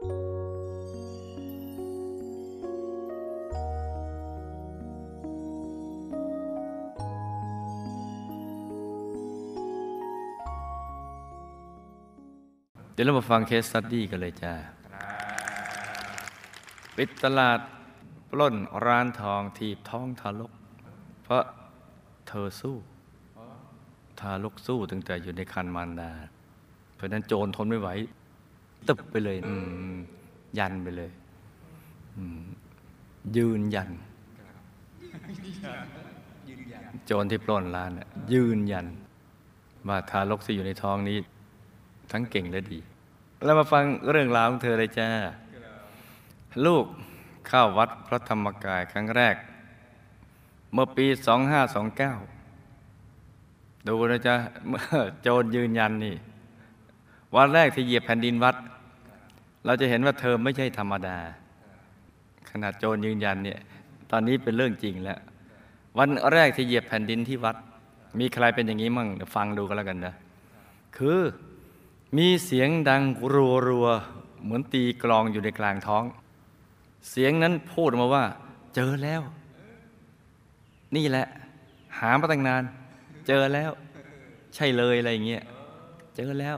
เดี๋ยวเรามาฟังเคสสตัดดี้กันเลยจ้า ปิดตลาดปล้นร้านทองทีบท้องทารก เพราะเธอสู้ ทารกสู้ตั้งแต่อยู่ในคันมารดา เพราะนั้นโจรทนไม่ไหว ตึบไปเลยยันไปเลยยืนยัน โจรที่ปล้นร้านยืนยัน ว่าทารกที่อยู่ในท้องนี้ ทั้งเก่งและดี แล้วมาฟังเรื่องราวของเธอเลยจ้า ลูกเข้าวัดพระธรรมกายครั้งแรก เมื่อปี 2529 ดูนะจ๊ะเมื่อโจรยืนยันนี่ วันแรกที่เหยียบแผ่นดินวัด เราจะเห็นว่าเธอไม่ใช่ธรรมดา ขนาดโจรยืนยันเนี่ยตอนนี้เป็นเรื่องจริงแล้ว วันแรกที่เหยียบแผ่นดินที่วัด มีใครเป็นอย่างนี้มั่งเดี๋ยวฟังดูกันแล้วกันนะคือมีเสียงดังรัวรัวๆเหมือนตีกลองอยู่ในกลางท้อง เสียงนั้นพูดมาว่า เจอแล้ว นี่แหละ หามาตั้งนาน เจอแล้ว ใช่เลยอะไรเงี้ยเจอแล้ว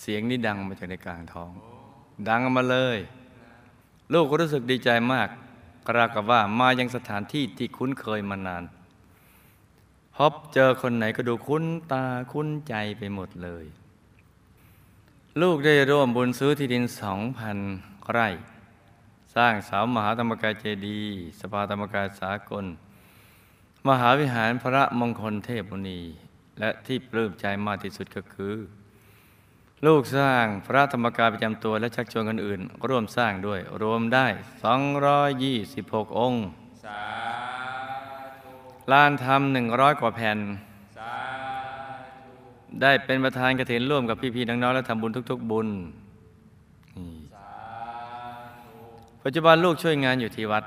เสียงนี้ดังมาจากในกลางท้อง ดังออกมาเลย ลูกก็รู้สึกดีใจมากกรากับว่ามายังสถานที่ที่คุ้นเคยมานาน พบเจอคนไหนก็ดูคุ้นตาคุ้นใจไปหมดเลย ลูกได้ร่วมบุญซื้อที่ดินสองพันไร่ สร้างสามหาธรรมกายเจดีย์สภาธรรมกายสากล มหาวิหารพระมงคลเทพมุนี และที่ปลื้มใจมากที่สุดก็คือ ลูกสร้างพระธรรมกายประจำตัวและชักชวนคนอื่น ร่วมสร้างด้วย รวมได้ 226 องค์ลานทำหนึ่งร้อยกว่าแผ่น ได้เป็นประธานกระถินร่วมกับพี่ๆน้องๆและทำบุญทุก ๆ บุญปัจจุบันลูกช่วยงานอยู่ที่วัด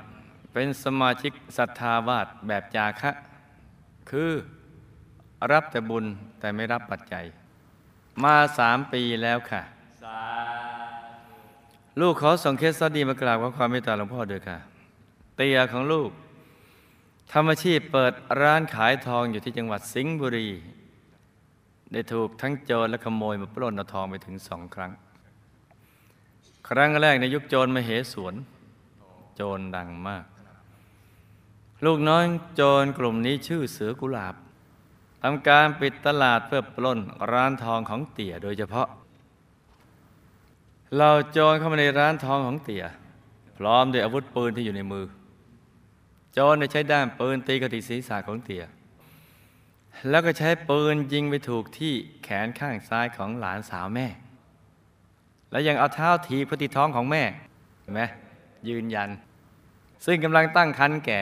เป็นสมาชิกศรัทธาวาสแบบจาคะ คือรับแต่บุญแต่ไม่รับปัจจัย มาสามปีแล้วค่ะ ลูกขอส่งเคสสตดีมากราบขอความเมตตาหลวงพ่อด้วยค่ะ เตียของลูกทำอาชีพเปิดร้านขายทองอยู่ที่จังหวัดสิงห์บุรี ได้ถูกทั้งโจรและขโมยมาปล้นเอาทองไปถึงสองครั้ง ครั้งแรกในยุคโจรมเหสวน โจรดังมาก ลูกน้อยโจรกลุ่มนี้ชื่อเสือกุหลาบ ทำการปิดตลาดเพื่อปล้นร้านทองของเตี่ยโดยเฉพาะ เราโจรเข้ามาในร้านทองของเตี่ย พร้อมด้วยอาวุธปืนที่อยู่ในมือ โจรได้ใช้ด้ามปืนตีกระติศีรษะของเตี่ย แล้วก็ใช้ปืนยิงไปถูกที่แขนข้างซ้ายของหลานสาวแม่ แล้วยังเอาเท้าถีบพที่ท้องของแม่เห็นไหมยืนยัน ซึ่งกำลังตั้งครรภ์แก่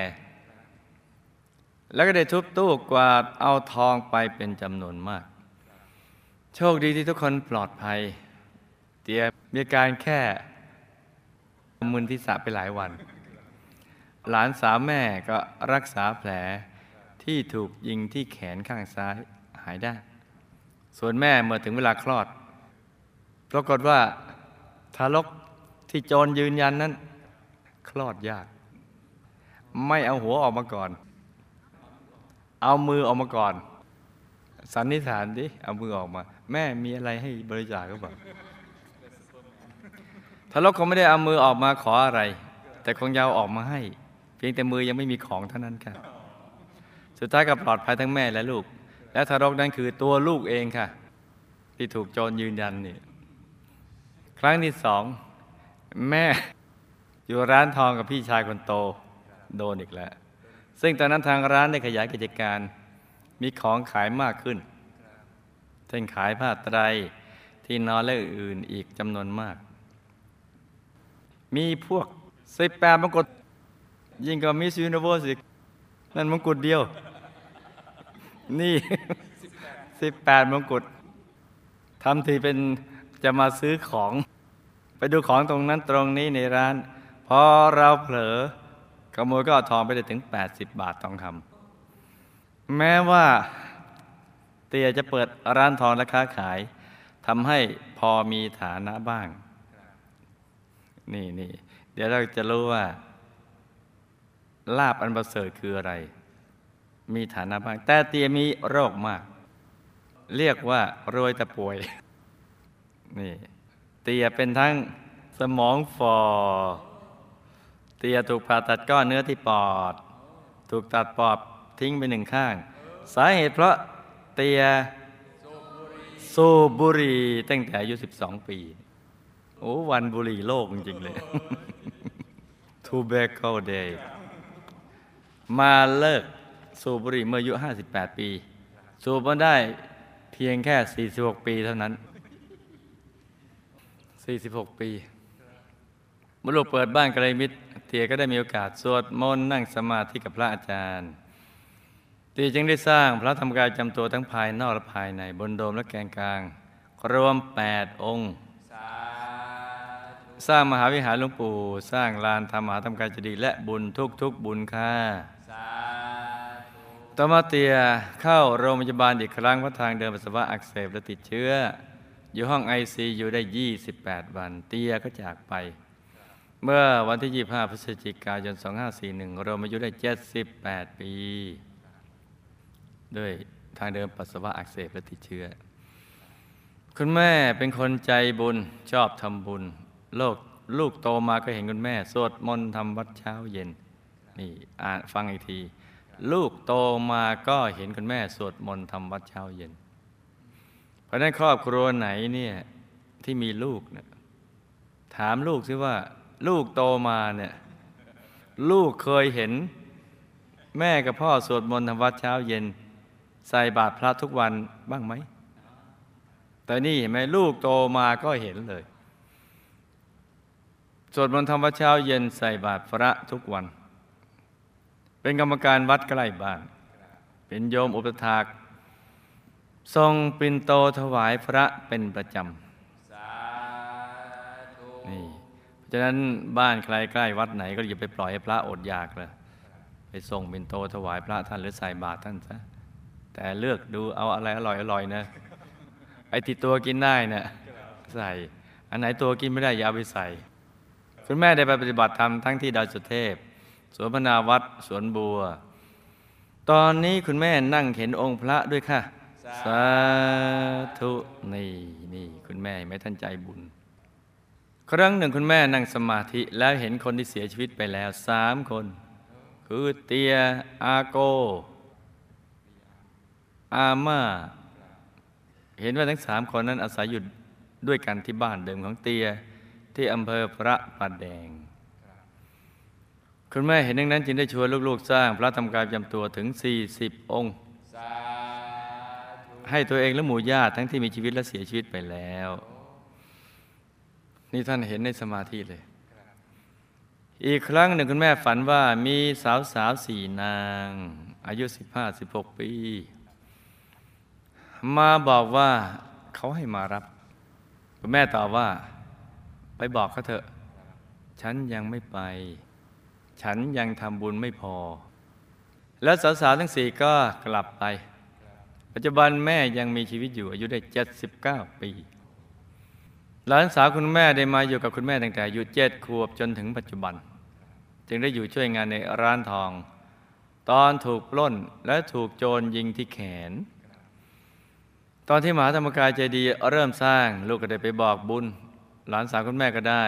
แล้วก็ได้ทุบตู้กวาดเอาทองไปเป็นจำนวนมาก โชคดีที่ทุกคนปลอดภัย เตียมีการแค่มึนที่สะไปหลายวัน หลานสาวแม่ก็รักษาแผลที่ถูกยิงที่แขนข้างซ้ายหายได้ ส่วนแม่เมื่อถึงเวลาคลอด ปรากฏว่าทารกที่โจรยืนยันนั้น คลอดยาก ไม่เอาหัวออกมาก่อน เอามือออกมาก่อน สันนิษฐานดิเอามือออกมา แม่มีอะไรให้บริจาคก็บอกทารกคงไม่ได้เอามือออกมาขออะไร แต่คงยาวออกมาให้ เพียงแต่มือยังไม่มีของเท่านั้นค่ะ สุดท้ายก็ปลอดภัยทั้งแม่และลูก และทารกนั้นคือตัวลูกเองค่ะ ที่ถูกโจรยืนยันนี่ครั้งที่สองแม่อยู่ร้านทองกับพี่ชายคนโต โดนอีกแล้ว ซึ่งตอนนั้นทางร้านได้ขยายกิจการ มีของขายมากขึ้นเช่นขายผ้าไตรที่นอนและอื่นอีกจำนวนมาก มีพวกสิบแปดมงกุฎยิ่งกว่ามิสยูนิเวอร์สินั่นมงกุฎเดียว นี่สิบแปดมงกุฎทำทีเป็นจะมาซื้อของ ไปดูของตรงนั้นตรงนี้ในร้าน พอเราเผลอ ขโมยก็เอาทองไปได้ถึง 80 บาททองคำแม้ว่าเตียจะเปิดร้านทองและค้าขายทำให้พอมีฐานะบ้าง นี่นี่เดี๋ยวเราจะรู้ว่า ลาบอันประเสริฐคืออะไร มีฐานะบ้าง แต่เตียมีโรคมาก เรียกว่ารวยแต่ป่วย นี่ เตียเป็นทั้งสมองฟอ ตียถูกผ่าตัดก้อนเนื้อที่ปอด ถูกตัดปอบทิ้งไปหนึ่งข้าง สาเหตุเพราะเตียสูบบุหรี่ตั้งแต่อายุ 12 ปี โอ้วันบุหรี่โลกจริงๆเลย Tobacco Day มาเลิกสูบบุหรี่เมื่ออายุ 58 ปี สูบมาได้เพียงแค่ 46 ปีเท่านั้น 46 ปี มื่อลูกเปิดบ้านกระไรมิตรเตียก็ได้มีโอกาสสวดมนต์นั่งสมาธิกับพระอาจารย์เตียจึงได้สร้างพระธรรมกายจำตัวทั้งภายนอกและภายในบนโดมและแกนกลาง รวม 8 องค์ สร้างมหาวิหารหลวงปู่ สร้างลานธรรมหาธรรมกายเจดีย์และบุญทุกทุกบุญค่าต่อมาเตียเข้าโรงพยาบาลอีกครั้งเพราะทางเดินปัสสาวะอักเสบและติดเชื้อ อยู่ห้องไอซีอยู่ได้ 28 วัน เตียก็จากไป เมื่อวันที่ 25 พฤศจิกายน 2541 เรามายู่ได้ 78 ปี ด้วยทางเดินปัสสาวะอักเสบและติดเชื้อ คุณแม่เป็นคนใจบุญชอบทำบุญ โลกลูกโตมาก็เห็นคุณแม่ สวดมนต์ทำวัดเช้าเย็น นี่อ่านฟังอีกที ลูกโตมาก็เห็นคุณแม่ สวดมนต์ทำวัดเช้าเย็น เพราะฉะนั้นครอบครัวไหนเนี่ยที่มีลูกเนี่ยถามลูกซิว่า ลูกโตมาเนี่ยลูกเคยเห็น แม่กับพ่อสวดมนต์ทำวัดเช้าเย็น ใส่บาตรพระทุกวันบ้างไหม แต่นี่เห็นไหมลูกโตมาก็เห็นเลย สวดมนต์ทำวัดเช้าเย็นใส่บาตรพระทุกวัน เป็นกรรมการวัดใกล้บ้าน เป็นโยมอุปถาก ทรงปิ่นโตถวายพระเป็นประจำนี่เพราะ ฉะนั้นบ้านใครใกล้วัดไหนก็อย่าไปปล่อยให้พระอดอยากเลยไปส่งปิ่นโตถวายพระท่านหรือใส่บาตรท่านซะแต่เลือกดูเอาอะไรอร่อยๆนะไอ้ที่ตัวกินได้นี่ยใส่ อันไหนตัวกินไม่ได้อย่าเอาไปใส่ คุณแม่ได้ไปปฏิบัติธรรมทั้งที่ดอยสุเทพ สวนพนาวัดสวนบัว ตอนนี้คุณแม่นั่งเห็นองค์พระด้วยค่ะ สาธุนี่นี่คุณแม่ไม่ท่านใจบุญ ครั้งหนึ่งคุณแม่นั่งสมาธิแล้วเห็นคนที่เสียชีวิตไปแล้วสามคน คือเตียอาโก อาม่า เห็นว่าทั้งสามคนนั้นอาศัยอยู่ด้วยกันที่บ้านเดิมของเตียที่อำเภอพระประแดง คุณแม่เห็นดังนั้นจึงได้ชวนลูกๆ สร้างพระธรรมกายจำตัวถึง 40 องค์ ให้ตัวเองและหมู่ญาติทั้งที่มีชีวิตและเสียชีวิตไปแล้ว นี่ท่านเห็นในสมาธิเลย อีกครั้งหนึ่งคุณแม่ฝันว่ามีสาวสาวสี่นาง อายุ 15-16 ปี มาบอกว่าเขาให้มารับ คุณแม่ตอบว่า ไปบอกเขาเถอะ ฉันยังไม่ไป ฉันยังทำบุญไม่พอ แล้วสาวๆทั้งสี่ก็กลับไป ปัจจุบันแม่ยังมีชีวิตอยู่อายุได้ 79 ปี หลานสาวคุณแม่ได้มาอยู่กับคุณแม่ตั้งแต่อายุเจ็ดขวบจนถึงปัจจุบัน จึงได้อยู่ช่วยงานในร้านทอง ตอนถูกปล้นและถูกโจรยิงที่แขน ตอนที่มหาธรรมกายเจดีเริ่มสร้างลูกก็ได้ไปบอกบุญ หลานสาวคุณแม่ก็ได้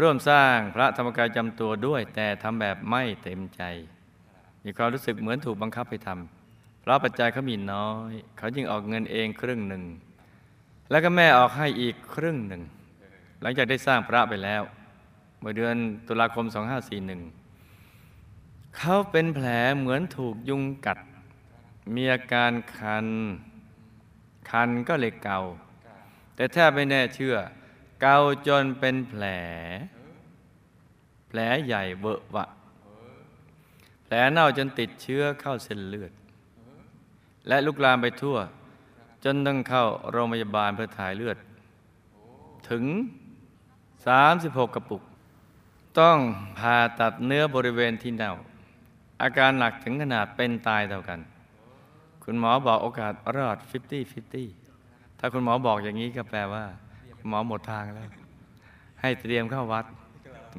ร่วมสร้างพระธรรมกายจำตัวด้วย แต่ทำแบบไม่เต็มใจ มีความรู้สึกเหมือนถูกบังคับให้ทำเพราะปัจจัยเขามีน้อย เขาจึงออกเงินเองครึ่งหนึ่ง แล้วก็แม่ออกให้อีกครึ่งหนึ่ง หลังจากได้สร้างพระไปแล้ว เมื่อเดือนตุลาคม 2541 เขาเป็นแผลเหมือนถูกยุงกัด มีอาการคัน คันก็เลยเกา แต่แทบไม่แน่เชื่อ เกาจนเป็นแผล แผลใหญ่เวอะวะ แผลเน่าจนติดเชื้อเข้าเส้นเลือด และลุกลามไปทั่ว จนต้องเข้าโรงพยาบาลเพื่อถ่ายเลือด ถึง 36 กระปุก ต้องผ่าตัดเนื้อบริเวณที่เน่า อาการหนักถึงขนาดเป็นตายเท่ากัน คุณหมอบอกโอกาสรอด 50-50 ถ้าคุณหมอบอกอย่างนี้ก็แปลว่า หมอหมดทางแล้ว ให้เตรียมเข้าวัด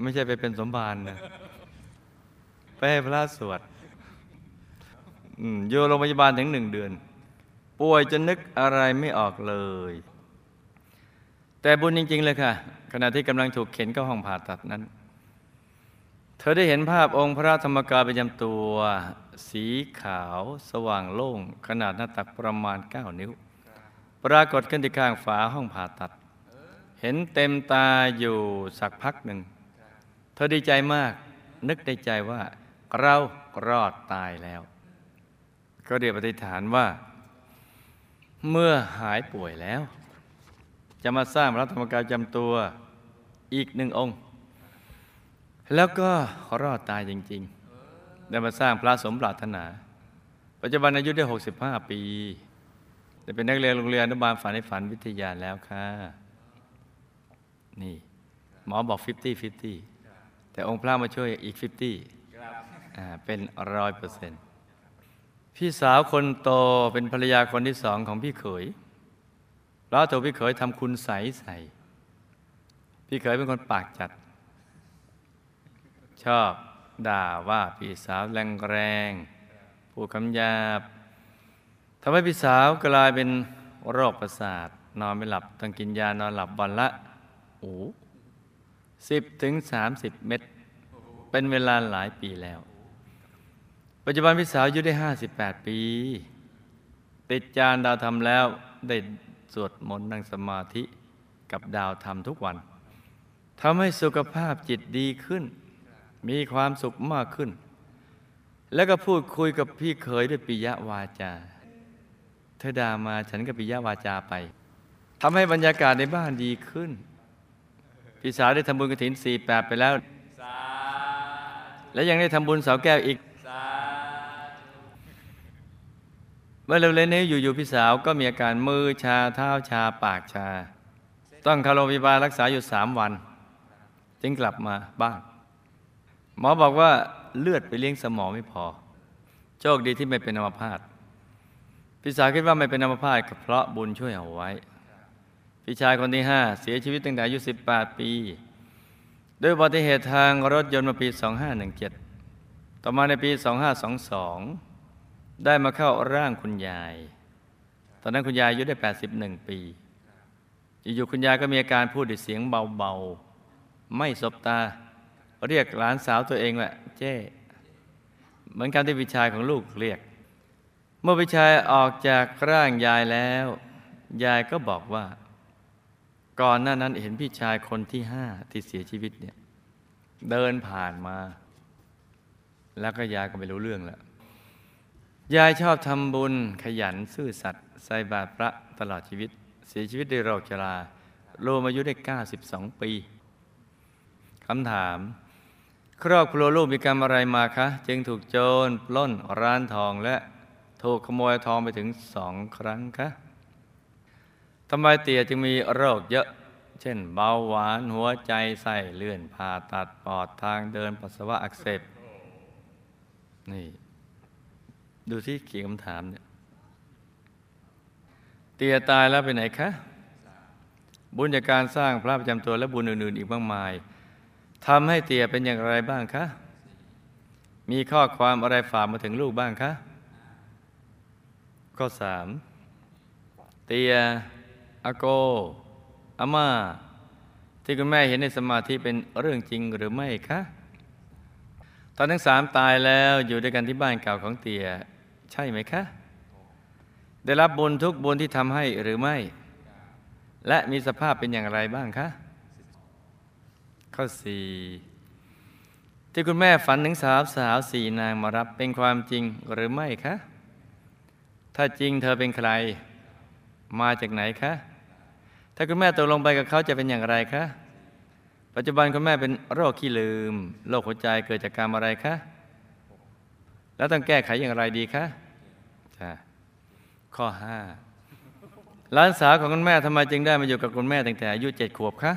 ไม่ใช่ไปเป็นสมภารนะไปให้พระสวดอืมอยู่โรงพยาบาลถึงหนึ่งเดือน ป่วยจนนึกอะไรไม่ออกเลย แต่บุญจริง ๆ เลยค่ะ ขณะที่กำลังถูกเข็นเข้าห้องผ่าตัดนั้น เธอได้เห็นภาพองค์พระธรรมกายประจำตัว สีขาวสว่างโล่ง ขนาดหน้าตักประมาณ 9 นิ้ว ปรากฏขึ้นที่ข้างฝาห้องผ่าตัด เห็นเต็มตาอยู่สักพักหนึ่ง เธอดีใจมาก นึกในใจว่า เรารอดตายแล้ว ก็เรียกปฏิฐานว่า เมื่อหายป่วยแล้ว จะมาสร้างพระธรรมกายจำตัวอีกหนึ่งองค์ แล้วก็รอดตายจริง ๆ ได้มาสร้างพระสมปรารถนา ปัจจุบันอายุได้ 65 ปีได้เป็นนักเรียนโรงเรียนอนุบาลฝันในฝันวิทยาแล้วค่ะ นี่ หมอบอก 50 50 แต่องค์พระมาช่วยอีก 50 เป็นร้อยเปอร์เซ็นต์ พี่สาวคนโตเป็นภรรยาคนที่สองของพี่เขย แล้วตัวพี่เขยทำคุณใสใส่พี่เขยเป็นคนปากจัด ชอบด่าว่าพี่สาวแรงแรงๆพูดคำหยาบทำให้พี่สาวกลายเป็นโรคประสาท นอนไม่หลับต้องกินยานอนหลับวันละโอ้สิบถึงสามสิบเม็ดเป็นเวลาหลายปีแล้ว ปัจจุบันพี่สาวอายุได้ห้าสิบแปดปี ติดจานดาวธรรมแล้วได้สวดมนต์นั่งสมาธิกับดาวธรรมทุกวันทำให้สุขภาพจิตดีขึ้น มีความสุขมากขึ้น แล้วก็พูดคุยกับพี่เขยด้วยปิยวาจา เธอด่ามาฉันก็ปิยวาจาไปทำให้บรรยากาศในบ้านดีขึ้น พี่สาวได้ทำบุญกระถินสี่แปดไปแล้ว และยังได้ทำบุญเสาแก้วอีก เมื่อเร็วๆนี้อยู่ๆพี่สาวก็มีอาการมือชาเท้าชาปากชา ต้องเข้าโรงพยาบาลรักษาอยู่สามวัน จึงกลับมาบ้านหมอบอกว่าเลือดไปเลี้ยงสมองไม่พอ โชคดีที่ไม่เป็นอัมพาตพี่สาวคิดว่าไม่เป็นอัมพาตก็เพราะบุญช่วยเอาไว้ พี่ชายคนที่ห้าเสียชีวิตตั้งแต่อายุ18 ปี ด้วยอุบัติเหตุทางรถยนต์มาปี 2517 ต่อมาในปี 2522 ได้มาเข้าร่างคุณยาย ตอนนั้นคุณยายอายุได้ 81 ปีอยู่ๆคุณยายก็มีอาการพูดด้วยเสียงเบาๆ ไม่สบตา เรียกหลานสาวตัวเองว่าเจ้เหมือนคำที่พี่ชายของลูกเรียก เมื่อพี่ชายออกจากร่างยายแล้ว ยายก็บอกว่า ก่อนหน้านั้นเห็นพี่ชายคนที่ห้าที่เสียชีวิตเนี่ยเดินผ่านมา แล้วก็ยายก็ไม่รู้เรื่องแล้ว ยายชอบทำบุญขยันซื่อสัตย์ใส่บาตรพระตลอดชีวิต เสียชีวิตด้วยโรคชรารวมอายุได้ 92 ปีคำถาม ครอบครัวลูกมีกรรมอะไรมาคะ จึงถูกโจรปล้นร้านทองและถูกขโมยทองไปถึงสองครั้งคะทำไมเตี่ยจึงมีโรคเยอะ เช่นเบาหวานหัวใจไส้เลื่อนผ่าตัดปอดทางเดินปัสสาวะอักเสบนี่ ดูที่เขียนคำถามเนี่ยเตียตายแล้วไปไหนคะ บุญจากการสร้างพระประจำตัวและบุญอื่นๆ อีกมากมายทำให้เตียเป็นอย่างไรบ้างคะ มีข้อความอะไรฝากมาถึงลูกบ้างคะ ข้อสามเตียอาโกอาม่า ที่คุณแม่เห็นในสมาธิเป็นเรื่องจริงหรือไม่คะ ตอนทั้งสามตายแล้วอยู่ด้วยกันที่บ้านเก่าของเตีย ใช่ไหมคะ ได้รับบุญทุกบุญที่ทำให้หรือไม่ และมีสภาพเป็นอย่างไรบ้างคะ ข้อสี่ที่คุณแม่ฝันถึงสาวสาวสี่นางมารับเป็นความจริงหรือไม่คะ ถ้าจริงเธอเป็นใคร มาจากไหนคะ ถ้าคุณแม่ตกลงไปกับเขาจะเป็นอย่างไรคะ ปัจจุบันคุณแม่เป็นโรคขี้ลืม โรคหัวใจเกิดจากการอะไรคะ แล้วต้องแก้ไขอย่างไรดีคะจ้ะข้อห้าหลานสาวของคุณแม่ทำไมจึงได้มาอยู่กับคุณแม่ตั้งแต่อายุเจ็ดขวบคะ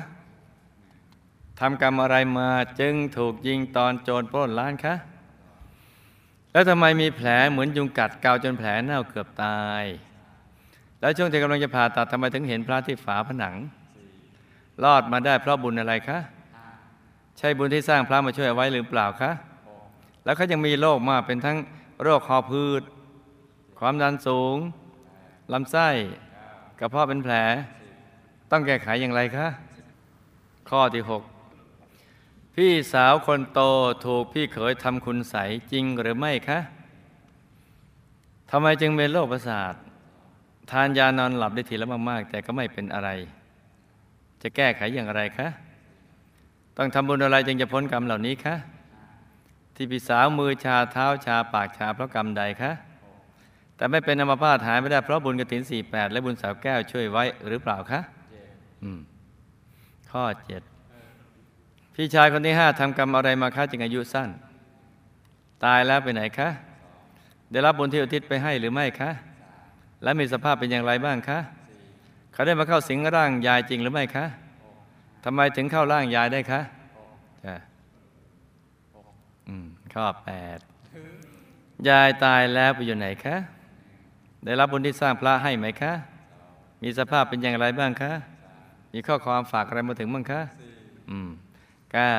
ทำกรรมอะไรมาจึงถูกยิงตอนโจรปล้นร้านคะแล้วทำไมมีแผลเหมือนยุงกัดเกาจนแผลเน่าเกือบตาย แล้วช่วงที่กำลังจะผ่าตัดทำไมถึงเห็นพระที่ฝาผนัง รอดมาได้เพราะบุญอะไรคะ ใช่บุญที่สร้างพระมาช่วยเอาไว้หรือเปล่าคะ แล้วเขายังมีโรคมากเป็นทั้งโรคคอพืช ความดันสูงลำไส้กระเพาะเป็นแผล ต้องแก้ไขอย่างไรคะข้อที่ 6 พี่สาวคนโตถูกพี่เขยทำคุณใสจริงหรือไม่คะทำไมจึงเป็นโรคประสาท ทานยานอนหลับได้ทีละมากๆ แต่ก็ไม่เป็นอะไร จะแก้ไขอย่างไรคะ ต้องทำบุญอะไรจึงจะพ้นกรรมเหล่านี้คะ ที่พี่สาวมือชาเท้าชาปากชาเพราะกรรมใดคะแต่ไม่เป็นอัมพาตหายไม่ได้เพราะบุญกฐินสี่แปดและบุญสาวแก้วช่วยไว้หรือเปล่าคะอืมข้อเจ็ดพี่ชายคนที่ห้าทำกรรมอะไรมาคะจึงอายุสั้น ตายแล้วไปไหนคะ ได้รับบุญที่อุทิศไปให้หรือไม่คะ และมีสภาพเป็นอย่างไรบ้างคะ เขาได้มาเข้าสิงร่างยายจริงหรือไม่คะทำไมถึงเข้าร่างยายได้คะจ้ะอืม ข้อแปดยายตายแล้วไปอยู่ไหนคะ ได้รับบุญที่สร้างพระให้ไหมคะ มีสภาพเป็นอย่างไรบ้างคะ มีข้อความฝากอะไรมาถึงบ้างคะอืมเก้า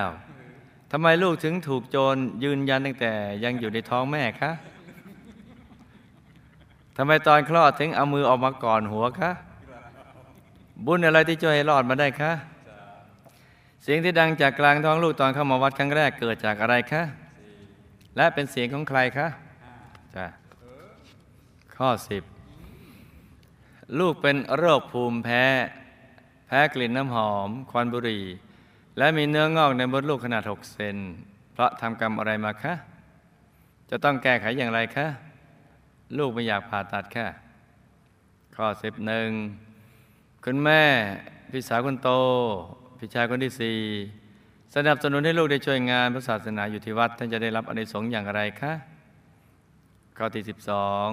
ทำไมลูกถึงถูกโจรยืนยันตั้งแต่ยังอยู่ในท้องแม่คะทำไมตอนคลอดถึงเอามือออกมาก่อนหัวคะ บุญอะไรที่ช่วยให้รอดมาได้คะ เสียงที่ดังจากกลางท้องลูกตอนเข้ามาวัดครั้งแรกเกิดจากอะไรคะ และเป็นเสียงของใครคะจ้ะข้อสิบลูกเป็นโรคภูมิแพ้ แพ้กลิ่นน้ำหอม ควันบุหรี่ และมีเนื้องอกในมดลูกขนาด 6 เซน เพราะทำกรรมอะไรมาคะ จะต้องแก้ไขอย่างไรคะ ลูกไม่อยากผ่าตัดค่ะ ข้อสิบหนึ่งคุณแม่ พี่สาวคนโต พี่ชายคนที่สี่สนับสนุนให้ลูกได้ช่วยงานพระศาสนาอยู่ที่วัด ท่านจะได้รับอานิสงส์อย่างไรคะข้อที่สิบสอง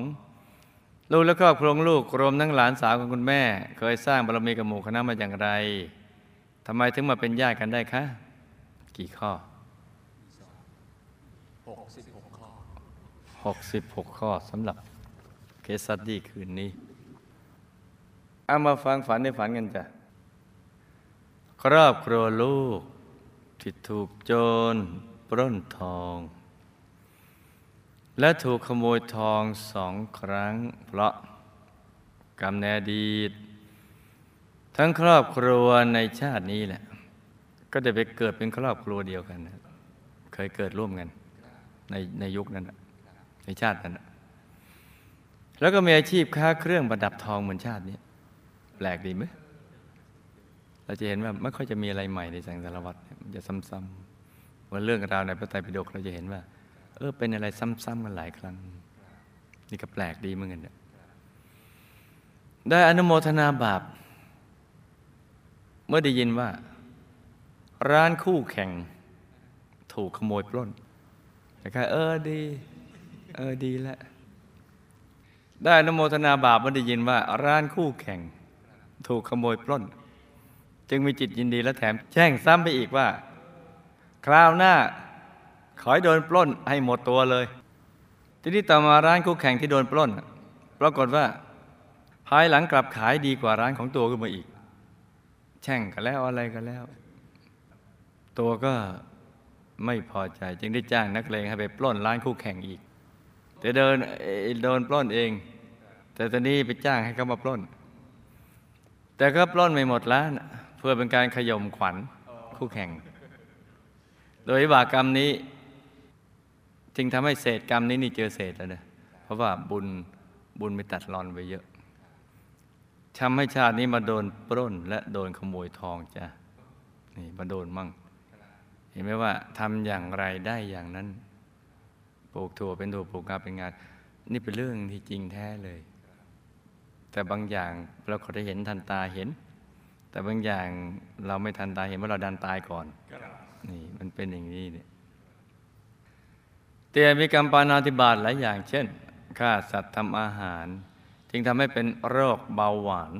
ลูกและครอบครัวของลูกรวมทั้งหลานสาวของคุณแม่ เคยสร้างบารมีกับหมู่คณะมาอย่างไรทำไมถึงมาเป็นญาติกันได้คะกี่ข้อ66ข้อหกสิบหกข้อสำหรับ case study คืนนี้เอามาฟังฝันในฝันกันจ้ะ ครอบครัวลูก ที่ถูกโจรปล้นทอง และถูกขโมยทองสองครั้ง เพราะกรรมในอดีต ทั้งครอบครัวในชาตินี้แหละ ก็จะไปเกิดเป็นครอบครัวเดียวกันนะเคยเกิดร่วมกันในในยุคนั้นนะในชาตินั้นนะแล้วก็มีอาชีพค้าเครื่องประดับทองเหมือนชาตินี้ แปลกดีไหม เราจะเห็นว่าไม่ค่อยจะมีอะไรใหม่ในสังสารวัตรมันจะซ้ำๆว่าเรื่องราวในพระไตรปิฎกเราจะเห็นว่า เออเป็นอะไรซ้ำๆกันหลายครั้ง นี่ก็แปลกดีเหมือนกันเนี่ยได้อนุโมทนาบาป เมื่อได้ยินว่า ร้านคู่แข่ง ถูกขโมยปล้นนะครับเออดี เออดีแล้วได้อนุโมทนาบาปเมื่อได้ยินว่า ร้านคู่แข่ง ถูกขโมยปล้น จึงมีจิตยินดีและแถมแช่งซ้ำไปอีกว่า คราวหน้า ขอให้โดนปล้นให้หมดตัวเลย ทีนี้ต่อมาร้านคู่แข่งที่โดนปล้นปรากฏว่า ภายหลังกลับขายดีกว่าร้านของตัวขึ้นมาอีก แช่งกันแล้วอะไรกันแล้ว ตัวก็ไม่พอใจจึงได้จ้างนักเลงให้ไปปล้นร้านคู่แข่งอีก แต่เดินเอ่อโดนปล้นเอง แต่ตอนนี้ไปจ้างให้เขามาปล้น แต่ก็ปล้นไม่หมดร้าน เพื่อเป็นการขย่มขวัญคู่แข่ง โดยวิบากกรรมนี้ จึงทำให้เศษกรรมนี้นี่เจอเศษแล้วนะเพราะว่าบุญบุญไปตัดรอนไปเยอะทำให้ชาตินี้มาโดนปล้น และโดนขโมยทองจ้ะนี่มาโดนมั่ง เห็นไหมว่าทำอย่างไรได้อย่างนั้นปลูกถั่วเป็นถั่วปลูกงาเป็นงานี่เป็นเรื่องที่จริงแท้เลย แต่บางอย่างเราก็ได้เห็นทันตาเห็น แต่บางอย่างเราไม่ทันตาเห็นว่าเราดันตายก่อนนี่มันเป็นอย่างนี้เนี่ยแต่มีกรรมปานาธิบาตหลายอย่าง เช่นฆ่าสัตว์ทำอาหาร จึงทำให้เป็นโรคเบาหวาน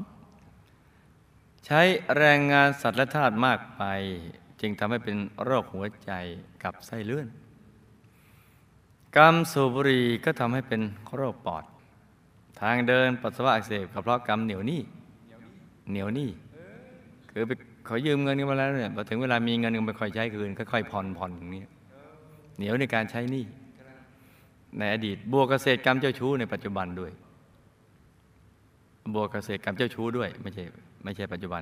ใช้แรงงานสัตว์และธาตุมากไป จึงทำให้เป็นโรคหัวใจกับไส้เลื่อนกรรมสูบบุหรี่ก็ทำให้เป็นโรคปอด ทางเดินปัสสาวะอักเสบก็เพราะกรรมเหนียวหนี้เหนียวหนี้ คือไปขอยืมเงินกันมาแล้วเนี่ยพอถึงเวลามีเงินก็ไม่ค่อยใช้คืนค่อยๆผ่อนผ่อนอย่างนี้เหนียวในการใช้หนี้ในอดีตบวกเกษตรกรรมเจ้าชู้ในปัจจุบันด้วยบวกเกษตรกรรมเจ้าชู้ด้วย ไม่ใช่ไม่ใช่ปัจจุบัน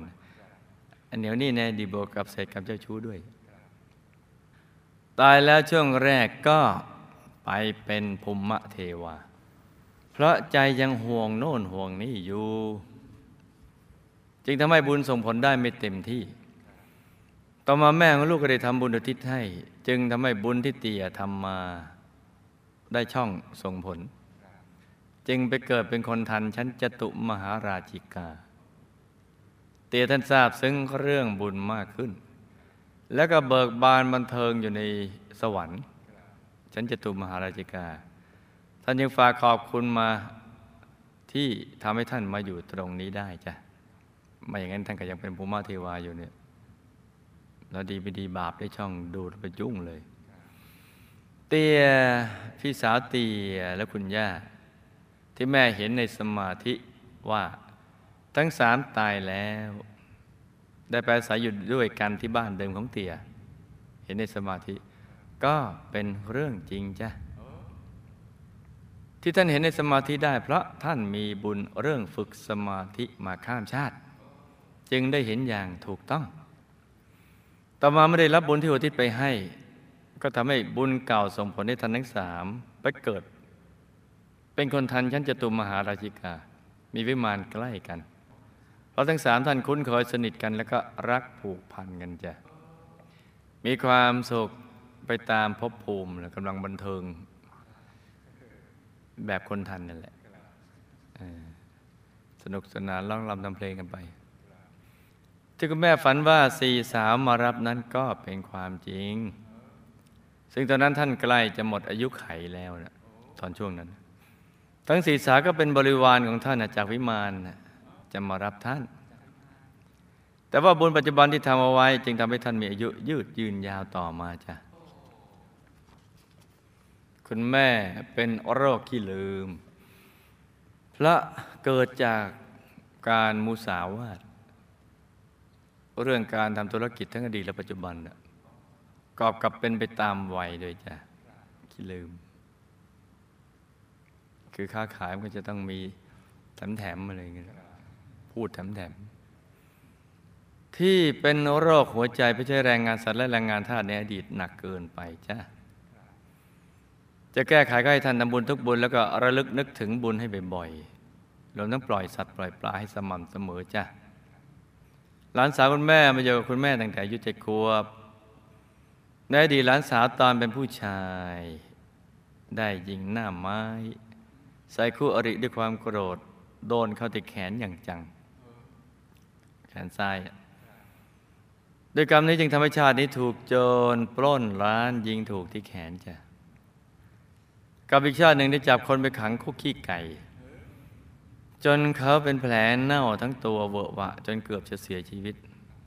อันเหนียวนี่ในอดีตบวกกับเศษกรรมเจ้าชู้ด้วย ตายแล้วช่วงแรกก็ไปเป็นภูมิเทวา เพราะใจยังห่วงโน่นห่วงนี่อยู่ จึงทำให้บุญส่งผลได้ไม่เต็มที่ ต่อมาแม่ของลูกก็ได้ทำบุญอุทิศให้ จึงทำให้บุญที่เตี่ยทำมาได้ช่องส่งผล จึงไปเกิดเป็นคนทันชั้นจตุมหาราชิกา เตียท่านทราบซึ้งเรื่องบุญมากขึ้น แล้วก็เบิกบานบันเทิงอยู่ในสวรรค์ชั้นจตุมหาราชิกา ท่านยังฝากขอบคุณมาที่ทำให้ท่านมาอยู่ตรงนี้ได้จ้ะ ไม่อย่างนั้นท่านก็ยังเป็นภูมิเทวาอยู่เนี่ยแล้วดีไม่ดีบาปได้ช่องดูดไปยุ่งเลย เตียพี่สาวเตียและคุณย่า ที่แม่เห็นในสมาธิว่าทั้งสามตายแล้ว ได้ไปอาศัยอยู่ด้วยกันที่บ้านเดิมของเตีย เห็นในสมาธิ ก็เป็นเรื่องจริงจ้ะที่ท่านเห็นในสมาธิได้ เพราะท่านมีบุญเรื่องฝึกสมาธิมาข้ามชาติ จึงได้เห็นอย่างถูกต้อง ต่อมาไม่ได้รับบุญที่อุทิศไปให้ ก็ทำให้บุญเก่าส่งผลให้ท่านทั้งสามไปเกิด เป็นคนทันชั้นจตุมหาราชิกา มีวิมานใกล้กันเพราะทั้งสามท่านคุ้นเคยสนิทกัน แล้วก็รักผูกพันกันจ้ะ มีความสุขไปตามภพภูมิและกำลังบันเทิง แบบคนทันนั่นแหละสนุกสนานร้องรำทำเพลงกันไป ที่คุณแม่ฝันว่าสี่สาวมารับนั้นก็เป็นความจริง ซึ่งตอนนั้นท่านใกล้จะหมดอายุไขแล้วนะตอนช่วงนั้น ทั้งสี่สาวก็เป็นบริวารของท่านจากวิมานจะมารับท่าน แต่ว่าบุญปัจจุบันที่ทำเอาไว้ จึงทำให้ท่านมีอายุยืดยืนยาวต่อมาจ้ะคุณแม่เป็นโรคขี้ลืมเพราะเกิดจากการมุสาวาท เรื่องการทำธุรกิจทั้งอดีตและปัจจุบันน่ะกอบกับเป็นไปตามวัยด้วยจ้ะขี้ลืม คือค้าขายมันก็จะต้องมีแถมแถมๆอะไรอย่างเงี้ยพูดแถมแถมๆที่เป็นโรคหัวใจไม่ใช่แรงงานสัตว์และแรงงานทาสในอดีตหนักเกินไปจ้ะจะแก้ไขก็ให้ท่านทำบุญทุกบุญแล้วก็ระลึกนึกถึงบุญให้บ่อยๆรวมทั้งปล่อยสัตว์ปล่อยปลาให้สม่ำเสมอจ้ะ หลานสาวคุณแม่มาอยู่กับคุณแม่ตั้งแต่อายุเจ็ดขวบในอดีตหลานสาวตอนเป็นผู้ชาย ได้ยิงหน้าไม้ ใส่คู่อริด้วยความโกรธ โดนเข้าที่แขนอย่างจัง แขนซ้ายด้วยกรรมนี้จึงทำให้ชาตินี้ถูกโจรปล้นร้านยิงถูกที่แขนจ้ะกับอีกชาติหนึ่งได้จับคนไปขังคุกขี้ไก่ จนเขาเป็นแผลเน่าทั้งตัวเวอะหวะ จนเกือบจะเสียชีวิต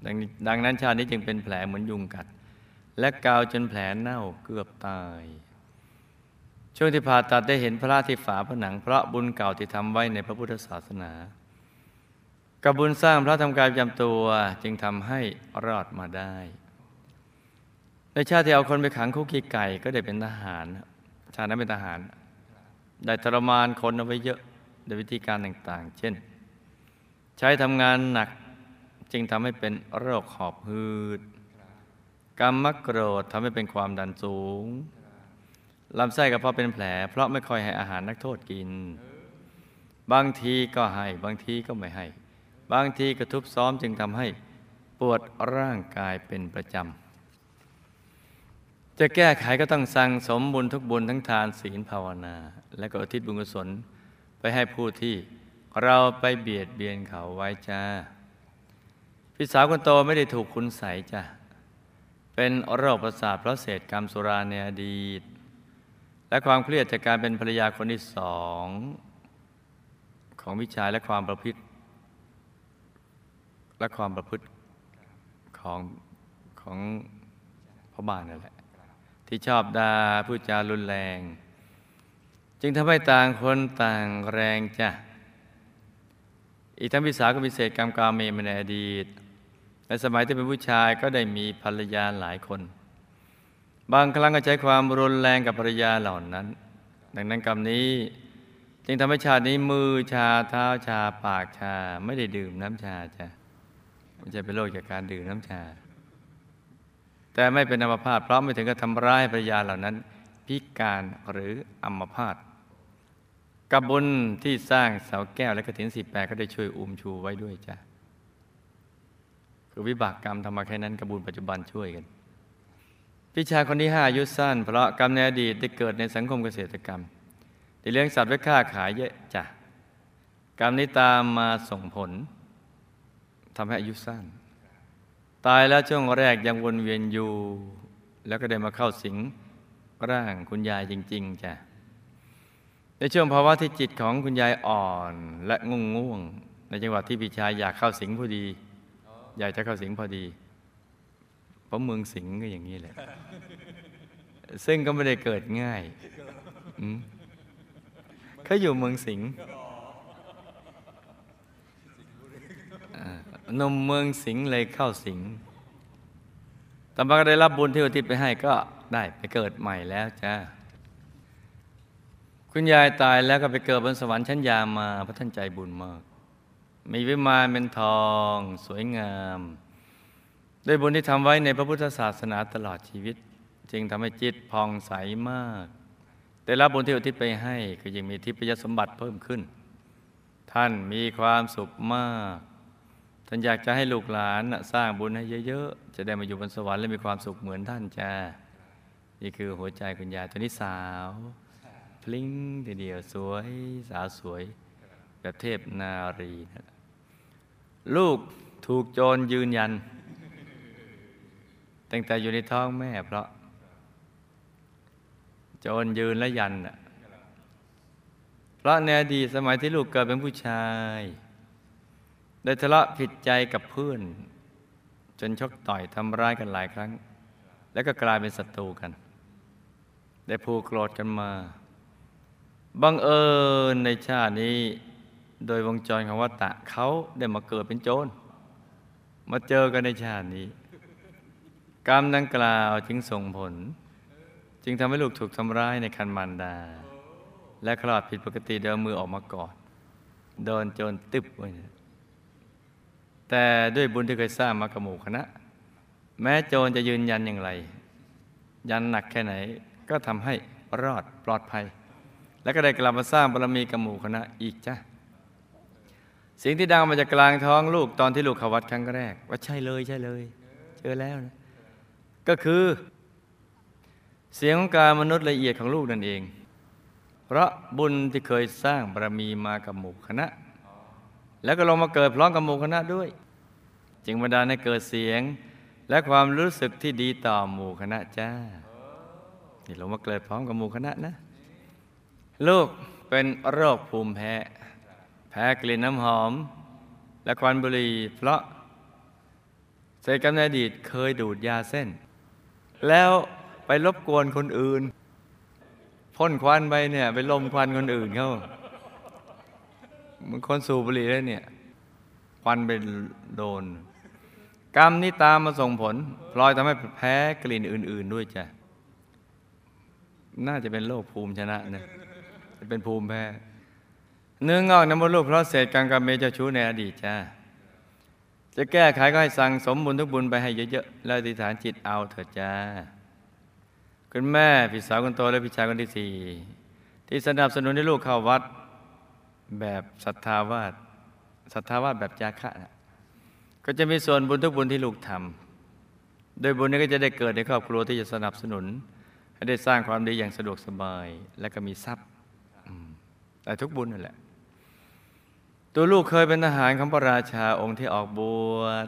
ดังนี้ดังนั้นชาตินี้จึงเป็นแผลเหมือนยุงกัด และกาวจนแผลเน่าเกือบตาย ช่วงที่ผ่าตัดได้เห็นพระที่ฝาผนัง เพราะบุญเก่าที่ทำไว้ในพระพุทธศาสนา กับบุญสร้างพระทำการประจำตัวจึงทำให้รอดมาได้ ในชาติที่เอาคนไปขังคุกขี้ไก่ก็ได้เป็นทหาร ชาตินั้นเป็นทหาร ได้ทรมานคนเอาไว้เยอะ ยวิธีการต่างๆ เช่น ใช้ทำงานหนักจึงทำให้เป็นโรคหอบหืดกรรมโกรธทำให้เป็นความดันสูงลำไส้กระเพาะเป็นแผล เพราะไม่ค่อยให้อาหารนักโทษกิน บางทีก็ให้ บางทีก็ไม่ให้ บางทีกระทุบซ้อมจึงทำให้ปวดร่างกายเป็นประจำ จะแก้ไขก็ต้องสั่งสมบุญทุกบุญทั้งทานศีลภาวนา และก็อุทิศบุญกุศล ไปให้ผู้ที่เราไปเบียดเบียนเขาไว้จ้า พี่สาวคนโตไม่ได้ถูกคุณใสจ้ะ เป็นโรคประสาทเพราะเศษกรรมสุราในอดีต และความเครียดจากการเป็นภรรยาคนที่สองของวิชายและความประพฤติและความประพฤติของของพ่อบ้านนั่นแหละ ที่ชอบด่าพูดจารุนแรง จึงทำให้ต่างคนต่างแรงจ้ะ อีกทั้งพิสาวก็มีเศษกรรมกาเมมาในอดีตในในสมัยที่เป็นผู้ชายก็ได้มีภรรยาหลายคน บางครั้งก็ใช้ความรุนแรงกับภรรยาเหล่านั้น ดังนั้นกรรมนี้จึงทำให้ชาตินี้มือชาเท้าชาปากชาไม่ได้ดื่มน้ำชาจ้ะไม่ใช่เป็นโรคจากการดื่มน้ำชา แต่ไม่เป็นอัมพาตเพราะไม่ถึงกับทำร้ายภรรยาเหล่านั้น พิการหรืออัมพาต กับบุญที่สร้างเสาแก้วและกระถินสิบแปดก็ได้ช่วยอุ้มชูไว้ด้วยจ้ะคือวิบากกรรมทำมาแค่นั้นกับบุญปัจจุบันช่วยกันพี่ชายคนที่ห้าอายุสั้น เพราะกรรมในอดีตได้เกิดในสังคมเกษตรกรรมได้เลี้ยงสัตว์ไว้ค้าขายเยอะจ้ะกรรมนี้ตามมาส่งผลทำให้อายุสั้น ตายแล้วช่วงแรกยังวนเวียนอยู่ แล้วก็ได้มาเข้าสิงร่างคุณยายจริง ๆจ้ะ ในช่วงภาวะที่จิตของคุณยายอ่อนและงงง่วง ในจังหวะที่พี่ชายอยากเข้าสิงพอดี อยากจะเข้าสิงพอดีเพราะเมืองสิงก็อย่างนี้แหละ ซึ่งก็ไม่ได้เกิดง่ายเขาอยู่เมืองสิงนมเมืองสิงเลยเข้าสิงต่อมาก็ได้รับบุญที่อุทิศไปให้ก็ได้ไปเกิดใหม่แล้วจ้า คุณยายตายแล้วก็ไปเกิดบนสวรรค์ชั้นยามาพระท่านใจบุญมาก มีวิมานเป็นทอง สวยงามด้วยบุญที่ทำไว้ในพระพุทธศาสนาตลอดชีวิต จึงทำให้จิตผ่องใสมาก แต่รับบุญที่อุทิศไปให้ก็ยังมีทิพยสมบัติเพิ่มขึ้น ท่านมีความสุขมาก ท่านอยากจะให้ลูกหลานสร้างบุญให้เยอะๆ จะได้มาอยู่บนสวรรค์และมีความสุขเหมือนท่านจ้านี่คือหัวใจคุณยายตัวนี้สาว พลิ้งทีเดียวสวยสาวสวย แบบเทพนารีนะลูกถูกโจรยืนยัน ตั้งแต่อยู่ในท้องแม่เพราะ โจรยืนและยันน่ะเพราะในอดีตสมัยที่ลูกเกิดเป็นผู้ชาย ได้ทะเลาะผิดใจกับเพื่อน จนชกต่อยทำร้ายกันหลายครั้ง แล้วก็กลายเป็นศัตรูกัน ได้ผูกโกรธกันมา บังเอิญในชาตินี้ โดยวงจรของวัฏฏะเขาได้มาเกิดเป็นโจร มาเจอกันในชาตินี้ กรรมดังกล่าวจึงส่งผล จึงทำให้ลูกถูกทำร้ายในคันมารดา และคลอดผิดปกติเดินมือออกมาก่อน โดนโจรตึบไว้แต่ด้วยบุญที่เคยสร้างมากระหมู่คณะ แม้โจรจะยืนยันอย่างไร ยันหนักแค่ไหนก็ทำให้รอดปลอดภัย และก็ได้กลับมาสร้างบารมีกระหมู่คณะอีกจ้ะสิ่งที่ดังมาจากกลางท้องลูกตอนที่ลูกเขาวัดครั้งแรก ว่าใช่เลยใช่เลยเจอแล้วนะก็คือ เสียงของการมนุษย์ละเอียดของลูกนั่นเอง เพราะบุญที่เคยสร้างบารมีมากับหมู่คณะ แล้วก็ลงมาเกิดพร้อมกับหมู่คณะด้วย จึงบันดาลให้เกิดเสียง และความรู้สึกที่ดีต่อหมู่คณะจ้านี่ลงมาเกิดพร้อมกับหมู่คณะนะ ลูกเป็นโรคภูมิแพ้ แพ้กลิ่นน้ำหอม และควันบุหรี่เพราะเศษกรรมในอดีตเคยดูดยาเส้น แล้วไปรบกวนคนอื่นพ่นควันไปเนี่ย ไปลมควันคนอื่นเขาเหมันคนสูบบุหรี่แล้วเนี่ย ควันไปโดน กรรมนี้ตามมาส่งผลพลอยทำให้แพ้กลิ่นอื่น ๆ ด้วยจ้ะ น่าจะเป็นโรคภูมิชนะนะจะ เป็นภูมิแพ้เนื้องอกน้ำมดลูกเพราะเศษกรรมกรรมเมเจ้าชู้ในอดีตจ้าจะแก้ไขก็ให้สั่งสมบุญทุกบุญไปให้เยอะๆแล้วอธิษฐานจิตเอาเถิดจ้าคุณแม่พี่สาวคนโตและพี่ชายคนที่สี่ที่สนับสนุนให้ลูกเข้าวัดแบบศรัทธาวาสศรัทธาวาสแบบจาคะนะก็จะมีส่วนบุญทุกบุญที่ลูกทำโดยบุญนี้ก็จะได้เกิดในครอบครัวที่จะสนับสนุน ให้ได้สร้างความดีอย่างสะดวกสบาย และก็มีทรัพย์ แต่ทุกบุญนั่นแหละ ตัวลูกเคยเป็นทหารของพระราชาองค์ที่ออกบวช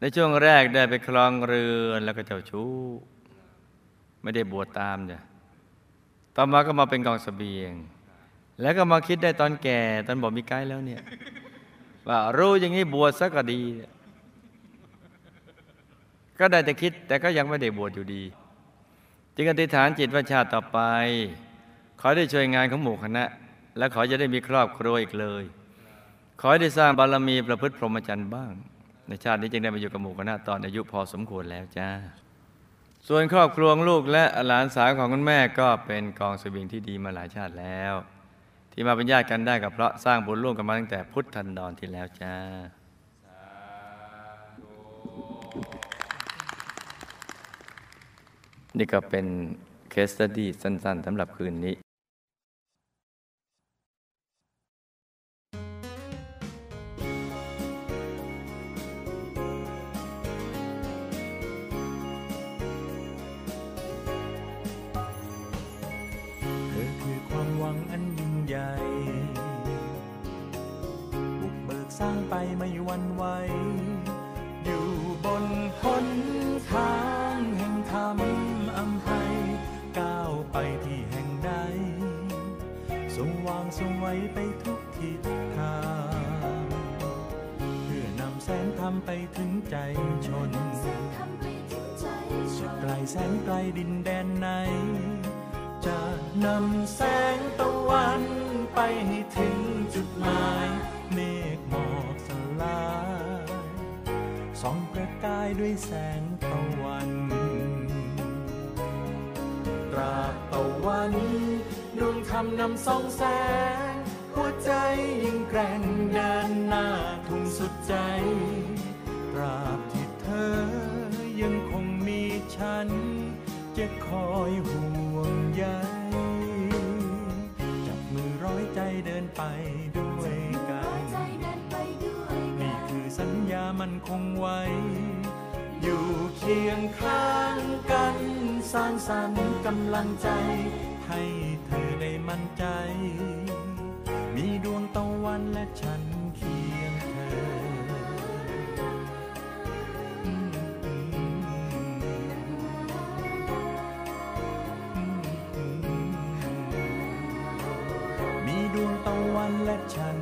ในช่วงแรกได้ไปคลองเรือนแล้วก็เจ้าชู้ ไม่ได้บวชตามจ้ะต่อมาก็มาเป็นกองสเสบียง แล้วก็มาคิดได้ตอนแก่ตอนบอกมีไกด์แล้วเนี่ย ว่ารู้อย่างนี้บวชซะก็ดี ก็ได้แต่คิดแต่ก็ยังไม่ได้บวชอยู่ดี จึงอธิษฐานจิตว่าชาติต่อไป ขอได้ช่วยงานของหมู่คณะ และขอจะได้มีครอบครัวอีกเลย ขอได้สร้างบารมีประพฤติพรหมจรรย์บ้าง ในชาตินี้จึงได้มาอยู่กับหมู่คณะตอนอายุพอสมควรแล้วจ้าส่วนครอบครัวลูกและหลานสาวของคุณแม่ก็เป็นกองสบิงที่ดีมาหลายชาติแล้ว ที่มาเป็นญาติกันได้กับเพราะสร้างบุญร่วมกันมาตั้งแต่พุทธันดรที่แล้วจ้านี่ก็เป็นเคสตดี้สั้น ๆสำหรับคืนนี้ ดวงธรรมนำส่องแสง หัวใจยิ่งแกร่งเดินหน้าทุ่งสุดใจ ตราบที่เธอยังคงมีฉัน จะคอยห่วงใยจับมือร้อยใจเดินไปด้วยกัน นี่คือสัญญามันคงไว้ อยู่เคียงข้างกัน สร้างสรรค์กำลังใจ ให้เธอได้มั่นใจ มีดวงตะวันและฉันเคียงเธอ มีดวงตะวันและฉัน